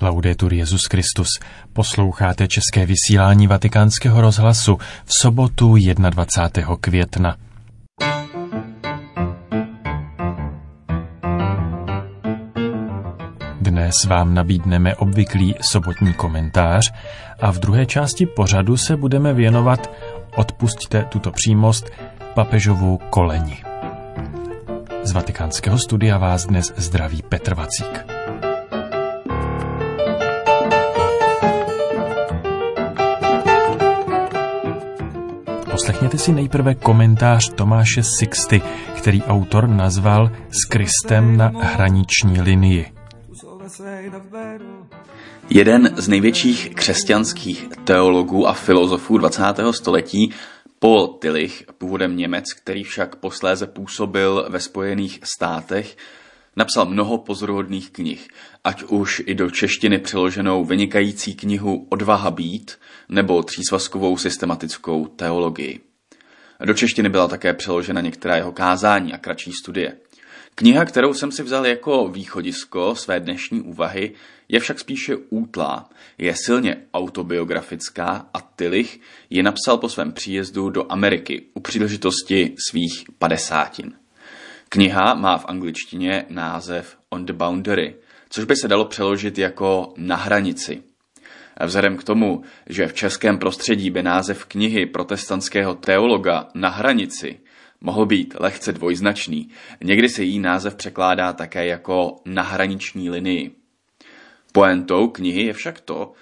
Laudetur Jezus Christus. Posloucháte české vysílání Vatikánského rozhlasu v sobotu 21. května. Dnes vám nabídneme obvyklý sobotní komentář a v druhé části pořadu se budeme věnovat, odpustte tuto přímost, papežovu koleni. Z vatikánského studia vás dnes zdraví Petr Vacík. Poslechněte si nejprve komentář Tomáše Sixty, který autor nazval S Kristem na hraniční linii. Jeden z největších křesťanských teologů a filozofů 20. století, Paul Tillich, původem Němec, který však posléze působil ve Spojených státech, napsal mnoho pozoruhodných knih, ať už i do češtiny přeloženou vynikající knihu Odvaha být nebo třísvazkovou systematickou teologii. Do češtiny byla také přeložena některá jeho kázání a kratší studie. Kniha, kterou jsem si vzal jako východisko své dnešní úvahy, je však spíše útlá, je silně autobiografická a Tillich ji napsal po svém příjezdu do Ameriky u příležitosti svých padesátin. Kniha má v angličtině název On the Boundary, což by se dalo přeložit jako Na hranici. Vzhledem k tomu, že v českém prostředí by název knihy protestantského teologa Na hranici mohl být lehce dvojznačný, někdy se jí název překládá také jako Na hraniční linii. Poentou knihy je však to,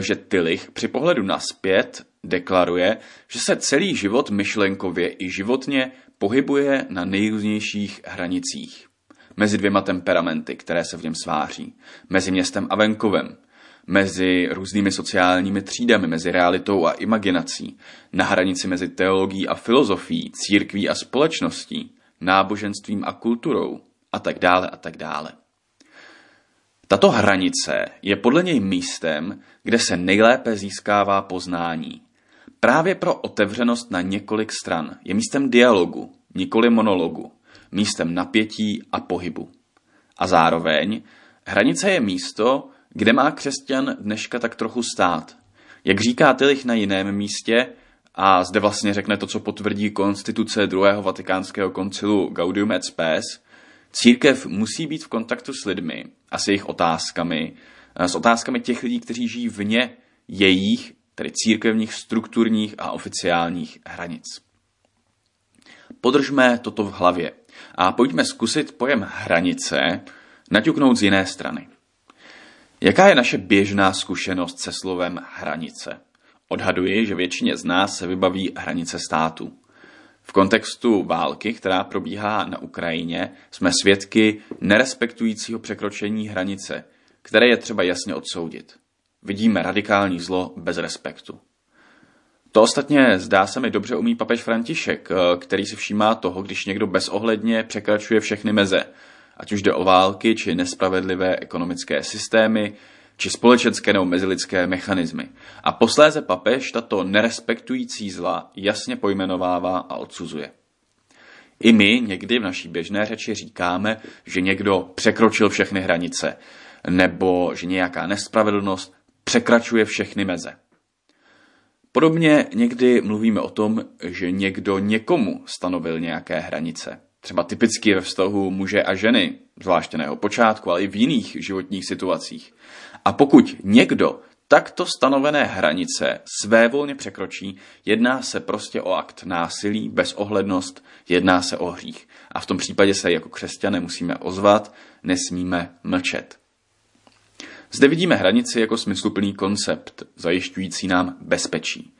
že Tillich při pohledu na zpět deklaruje, že se celý život myšlenkově i životně pohybuje na nejrůznějších hranicích. Mezi dvěma temperamenty, které se v něm sváří. Mezi městem a venkovem. Mezi různými sociálními třídami, mezi realitou a imaginací. Na hranici mezi teologií a filozofií, církví a společností. Náboženstvím a kulturou. A tak dále a tak dále. Tato hranice je podle něj místem, kde se nejlépe získává poznání, Právě pro otevřenost na několik stran je místem dialogu, nikoli monologu, místem napětí a pohybu. A zároveň hranice je místo, kde má křesťan dneška tak trochu stát. Jak říká Tillich na jiném místě, a zde vlastně řekne to, co potvrdí konstituce druhého vatikánského koncilu Gaudium et Spes, církev musí být v kontaktu s lidmi a s jejich otázkami, s otázkami těch lidí, kteří žijí vně jejich tedy církevních, strukturních a oficiálních hranic. Podržme toto v hlavě a pojďme zkusit pojem hranice naťuknout z jiné strany. Jaká je naše běžná zkušenost se slovem hranice? Odhaduji, že většině z nás se vybaví hranice státu. V kontextu války, která probíhá na Ukrajině, jsme svědky nerespektujícího překročení hranice, které je třeba jasně odsoudit. Vidíme radikální zlo bez respektu. To ostatně zdá se mi dobře umí papež František, eh, který si všímá toho, když někdo bezohledně překračuje všechny meze, ať už jde o války, či nespravedlivé ekonomické systémy, či společenské nebo mezilidské mechanismy. A posléze papež tato nerespektující zla jasně pojmenovává a odsuzuje. I my někdy v naší běžné řeči říkáme, že někdo překročil všechny hranice, nebo že nějaká nespravedlnost překračuje všechny meze. Podobně někdy mluvíme o tom, že někdo někomu stanovil nějaké hranice. Třeba typicky ve vztahu muže a ženy, zvláště na jeho počátku, ale i v jiných životních situacích. A pokud někdo takto stanovené hranice svévolně překročí, jedná se prostě o akt násilí, bezohlednost, jedná se o hřích. A v tom případě se jako křesťané musíme ozvat, nesmíme mlčet. Zde vidíme hranici jako smysluplný koncept, zajišťující nám bezpečí.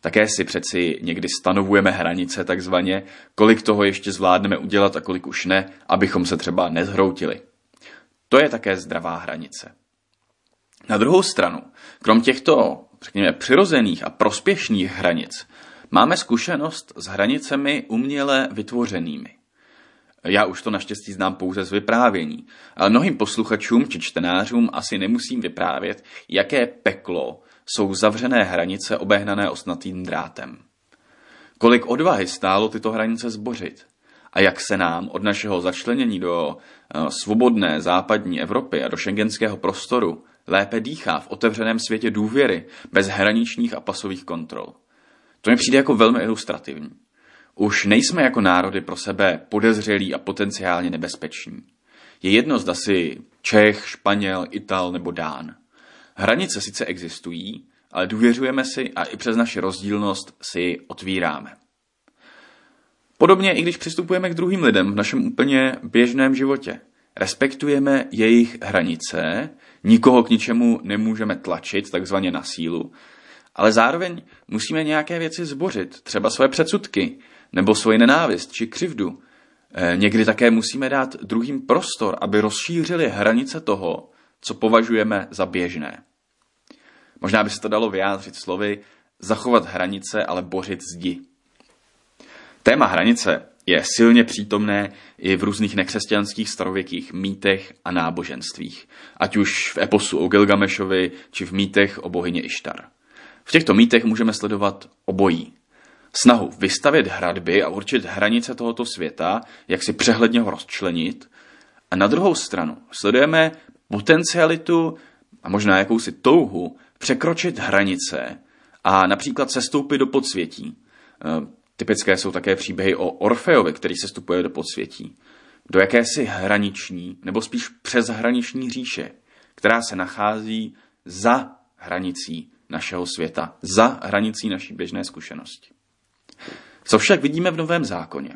Také si přeci někdy stanovujeme hranice takzvaně, kolik toho ještě zvládneme udělat a kolik už ne, abychom se třeba nezhroutili. To je také zdravá hranice. Na druhou stranu, krom těchto, řekněme, přirozených a prospěšných hranic, máme zkušenost s hranicemi uměle vytvořenými. Já už to naštěstí znám pouze z vyprávění. Ale mnohým posluchačům či čtenářům asi nemusím vyprávět, jaké peklo jsou zavřené hranice obehnané osnatým drátem. Kolik odvahy stálo tyto hranice zbořit? A jak se nám od našeho začlenění do eh, svobodné západní Evropy a do šengenského prostoru lépe dýchá v otevřeném světě důvěry, bez hraničních a pasových kontrol. To mi přijde jako velmi ilustrativní. Už nejsme jako národy pro sebe podezřelí a potenciálně nebezpeční. Je jedno, zda si Čech, Španěl, Ital nebo Dán. Hranice sice existují, ale důvěřujeme si a i přes naši rozdílnost si ji otvíráme. Podobně i když přistupujeme k druhým lidem v našem úplně běžném životě. Respektujeme jejich hranice, nikoho k ničemu nemůžeme tlačit, takzvaně na sílu, ale zároveň musíme nějaké věci zbořit, třeba své předsudky, nebo svoji nenávist či křivdu. E, někdy také musíme dát druhým prostor, aby rozšířili hranice toho, co považujeme za běžné. Možná by se to dalo vyjádřit slovy zachovat hranice, ale bořit zdi. Téma hranice je silně přítomné i v různých nekřesťanských starověkých mýtech a náboženstvích, ať už v eposu o Gilgamešovi, či v mýtech o bohyně Ištar. V těchto mýtech můžeme sledovat obojí. Snahu vystavět hradby a určit hranice tohoto světa, jak si přehledně ho rozčlenit, a na druhou stranu sledujeme potencialitu a možná jakousi touhu překročit hranice a například sestoupit do podsvětí. E, typické jsou také příběhy o Orfeovi, který se stupuje do podsvětí. Do jakési hraniční, nebo spíš přeshraniční říše, která se nachází za hranicí našeho světa, za hranicí naší běžné zkušenosti. Co však vidíme v Novém zákoně?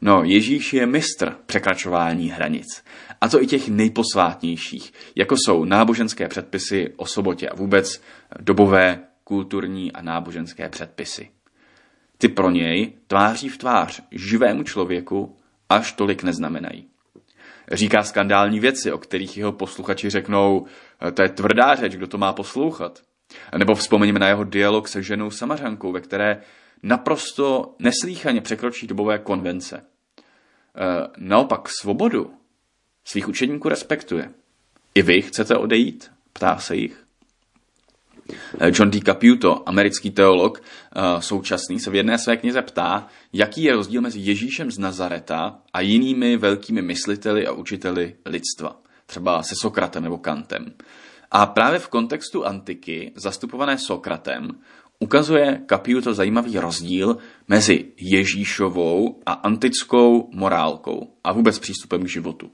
No, Ježíš je mistr překračování hranic. A to i těch nejposvátnějších, jako jsou náboženské předpisy o sobotě a vůbec dobové, kulturní a náboženské předpisy. Ty pro něj tváří v tvář živému člověku až tolik neznamenají. Říká skandální věci, o kterých jeho posluchači řeknou, to je tvrdá řeč, kdo to má poslouchat. Nebo vzpomeňme na jeho dialog se ženou Samařankou, ve které naprosto neslíchaně překročí dobové konvence. E, naopak svobodu svých učeníků respektuje. I vy chcete odejít? Ptá se jich. E, John D. Caputo, americký teolog e, současný, se v jedné své knize ptá, jaký je rozdíl mezi Ježíšem z Nazareta a jinými velkými mysliteli a učiteli lidstva, třeba se Sokratem nebo Kantem. A právě v kontextu antiky, zastupované Sokratem, ukazuje Capiuto zajímavý rozdíl mezi Ježíšovou a antickou morálkou a vůbec přístupem k životu.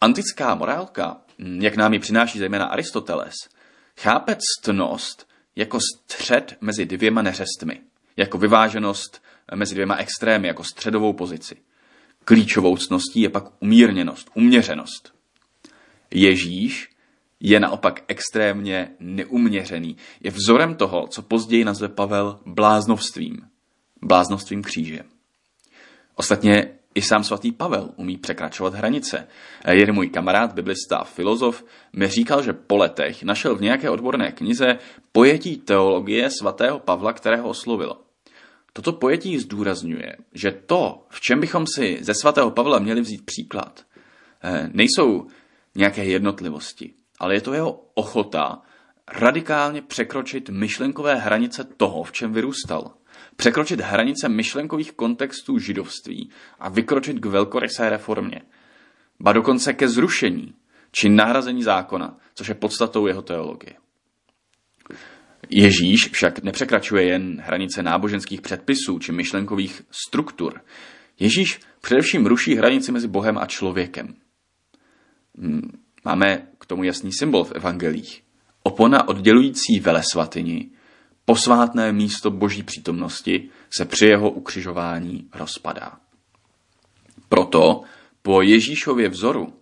Antická morálka, jak nám ji přináší zejména Aristoteles, chápe ctnost jako střed mezi dvěma neřestmi, jako vyváženost mezi dvěma extrémy, jako středovou pozici. Klíčovou ctností je pak umírněnost, uměřenost. Ježíš je naopak extrémně neuměřený. Je vzorem toho, co později nazve Pavel bláznovstvím. Bláznovstvím kříže. Ostatně i sám svatý Pavel umí překračovat hranice. Jeden můj kamarád, biblista a filozof, mi říkal, že po letech našel v nějaké odborné knize pojetí teologie svatého Pavla, kterého oslovilo. Toto pojetí zdůrazňuje, že to, v čem bychom si ze svatého Pavla měli vzít příklad, eh, nejsou nějaké jednotlivosti, ale je to jeho ochota radikálně překročit myšlenkové hranice toho, v čem vyrůstal. Překročit hranice myšlenkových kontextů židovství a vykročit k velkorysé reformě. Ba dokonce ke zrušení či nahrazení zákona, což je podstatou jeho teologie. Ježíš však nepřekračuje jen hranice náboženských předpisů či myšlenkových struktur. Ježíš především ruší hranici mezi Bohem a člověkem. Hmm, máme k tomu jasný symbol v evangelích. Opona oddělující vele svatyni, posvátné místo boží přítomnosti, se při jeho ukřižování rozpadá. Proto po Ježíšově vzoru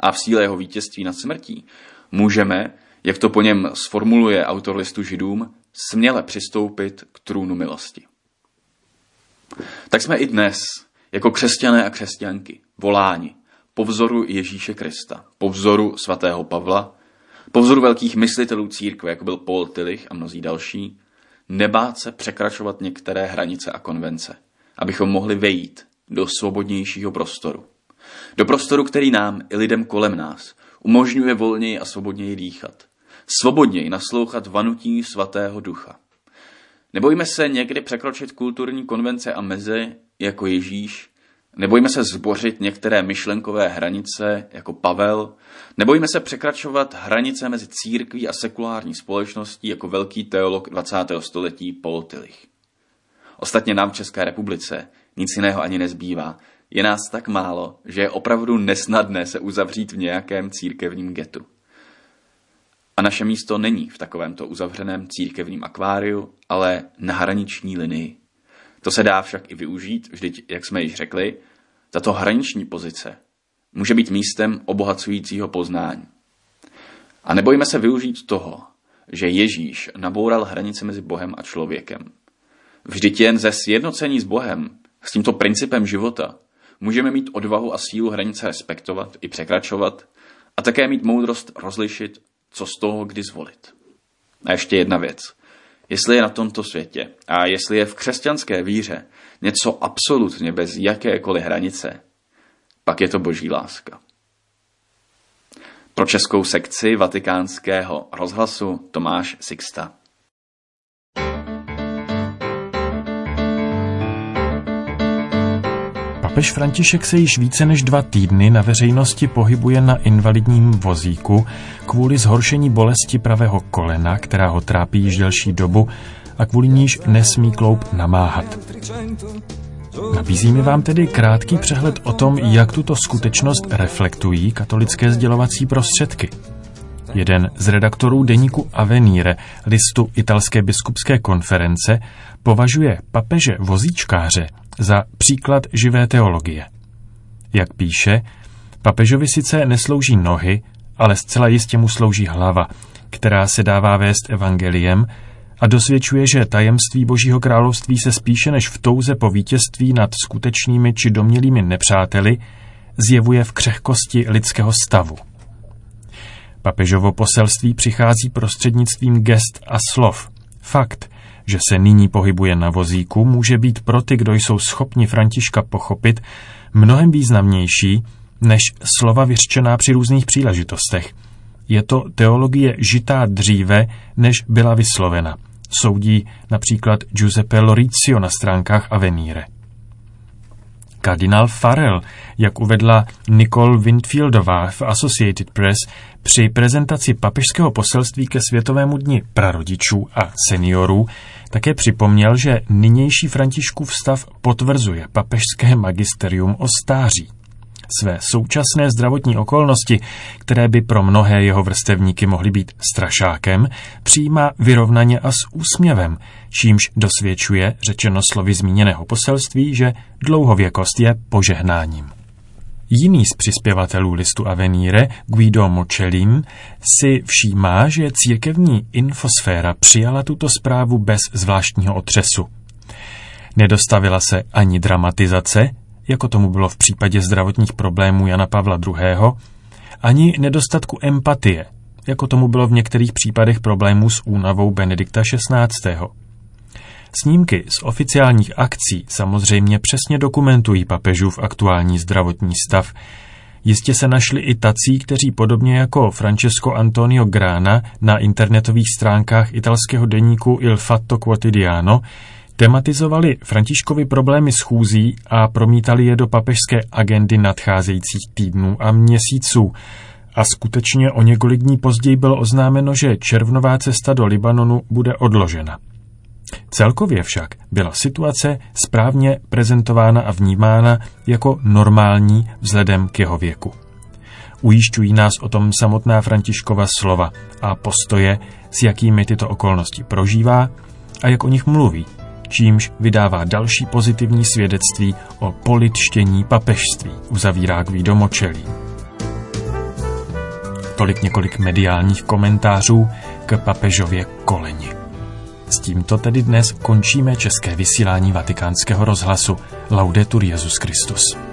a v síle jeho vítězství nad smrtí můžeme, jak to po něm sformuluje autor listu židům, směle přistoupit k trůnu milosti. Tak jsme i dnes, jako křesťané a křesťanky, voláni po vzoru Ježíše Krista, po vzoru svatého Pavla, po vzoru velkých myslitelů církve, jako byl Paul Tillich a mnozí další, nebát se překračovat některé hranice a konvence, abychom mohli vejít do svobodnějšího prostoru. Do prostoru, který nám i lidem kolem nás umožňuje volněji a svobodněji dýchat. Svobodněji naslouchat vanutí svatého ducha. Nebojíme se někdy překročit kulturní konvence a meze jako Ježíš, Nebojíme se zbořit některé myšlenkové hranice jako Pavel. Nebojíme se překračovat hranice mezi církví a sekulární společností jako velký teolog 20. století Paul Tillich. Ostatně nám v České republice nic jiného ani nezbývá. Je nás tak málo, že je opravdu nesnadné se uzavřít v nějakém církevním getu. A naše místo není v takovémto uzavřeném církevním akváriu, ale na hraniční linii. To se dá však i využít, vždyť, jak jsme již řekli, tato hraniční pozice může být místem obohacujícího poznání. A nebojíme se využít toho, že Ježíš naboural hranice mezi Bohem a člověkem. Vždyť jen ze sjednocení s Bohem, s tímto principem života, můžeme mít odvahu a sílu hranice respektovat i překračovat a také mít moudrost rozlišit, co z toho kdy zvolit. A ještě jedna věc. Jestli je na tomto světě a jestli je v křesťanské víře něco absolutně bez jakékoliv hranice, pak je to boží láska. Pro českou sekci vatikánského rozhlasu Tomáš Sixta. Papež František se již více než dva týdny na veřejnosti pohybuje na invalidním vozíku kvůli zhoršení bolesti pravého kolena, která ho trápí již delší dobu a kvůli níž nesmí kloup namáhat. Nabízíme vám tedy krátký přehled o tom, jak tuto skutečnost reflektují katolické sdělovací prostředky. Jeden z redaktorů deníku Avenire, listu italské biskupské konference, považuje papeže vozíčkáře za příklad živé teologie. Jak píše, papežovi sice neslouží nohy, ale zcela jistě mu slouží hlava, která se dává vést evangeliem a dosvědčuje, že tajemství Božího království se spíše než v touze po vítězství nad skutečnými či domělými nepřáteli zjevuje v křehkosti lidského stavu. Papežovo poselství přichází prostřednictvím gest a slov. Fakt, že se nyní pohybuje na vozíku, může být pro ty, kdo jsou schopni Františka pochopit, mnohem významnější než slova vyřčená při různých příležitostech. Je to teologie žitá dříve, než byla vyslovena. Soudí například Giuseppe Lorizio na stránkách Avenire. Kardinál Farrell, jak uvedla Nicole Winfieldová v Associated Press při prezentaci papežského poselství ke Světovému dni prarodičů a seniorů, také připomněl, že nynější Františkův stav potvrzuje papežské magisterium o stáří. Své současné zdravotní okolnosti, které by pro mnohé jeho vrstevníky mohly být strašákem, přijímá vyrovnaně a s úsměvem, čímž dosvědčuje, řečeno slovy zmíněného poselství, že dlouhověkost je požehnáním. Jiný z přispěvatelů listu Avenire, Guido Mocellin, si všímá, že církevní infosféra přijala tuto zprávu bez zvláštního otřesu. Nedostavila se ani dramatizace, jako tomu bylo v případě zdravotních problémů Jana Pavla II., ani nedostatku empatie, jako tomu bylo v některých případech problémů s únavou Benedikta XVI. Snímky z oficiálních akcí samozřejmě přesně dokumentují papežův aktuální zdravotní stav. Jistě se našli i tací, kteří podobně jako Francesco Antonio Grana na internetových stránkách italského deníku Il Fatto Quotidiano tematizovali Františkovi problémy schůzí a promítali je do papežské agendy nadcházejících týdnů a měsíců. A skutečně o několik dní později bylo oznámeno, že červnová cesta do Libanonu bude odložena. Celkově však byla situace správně prezentována a vnímána jako normální vzhledem k jeho věku. Ujišťují nás o tom samotná Františkova slova a postoje, s jakými tyto okolnosti prožívá a jak o nich mluví, čímž vydává další pozitivní svědectví o politštění papežství, uzavírá Guido Močelí. Tolik několik mediálních komentářů k papežově koleni. Tímto tedy dnes končíme české vysílání vatikánského rozhlasu. Laudetur Jezus Christus.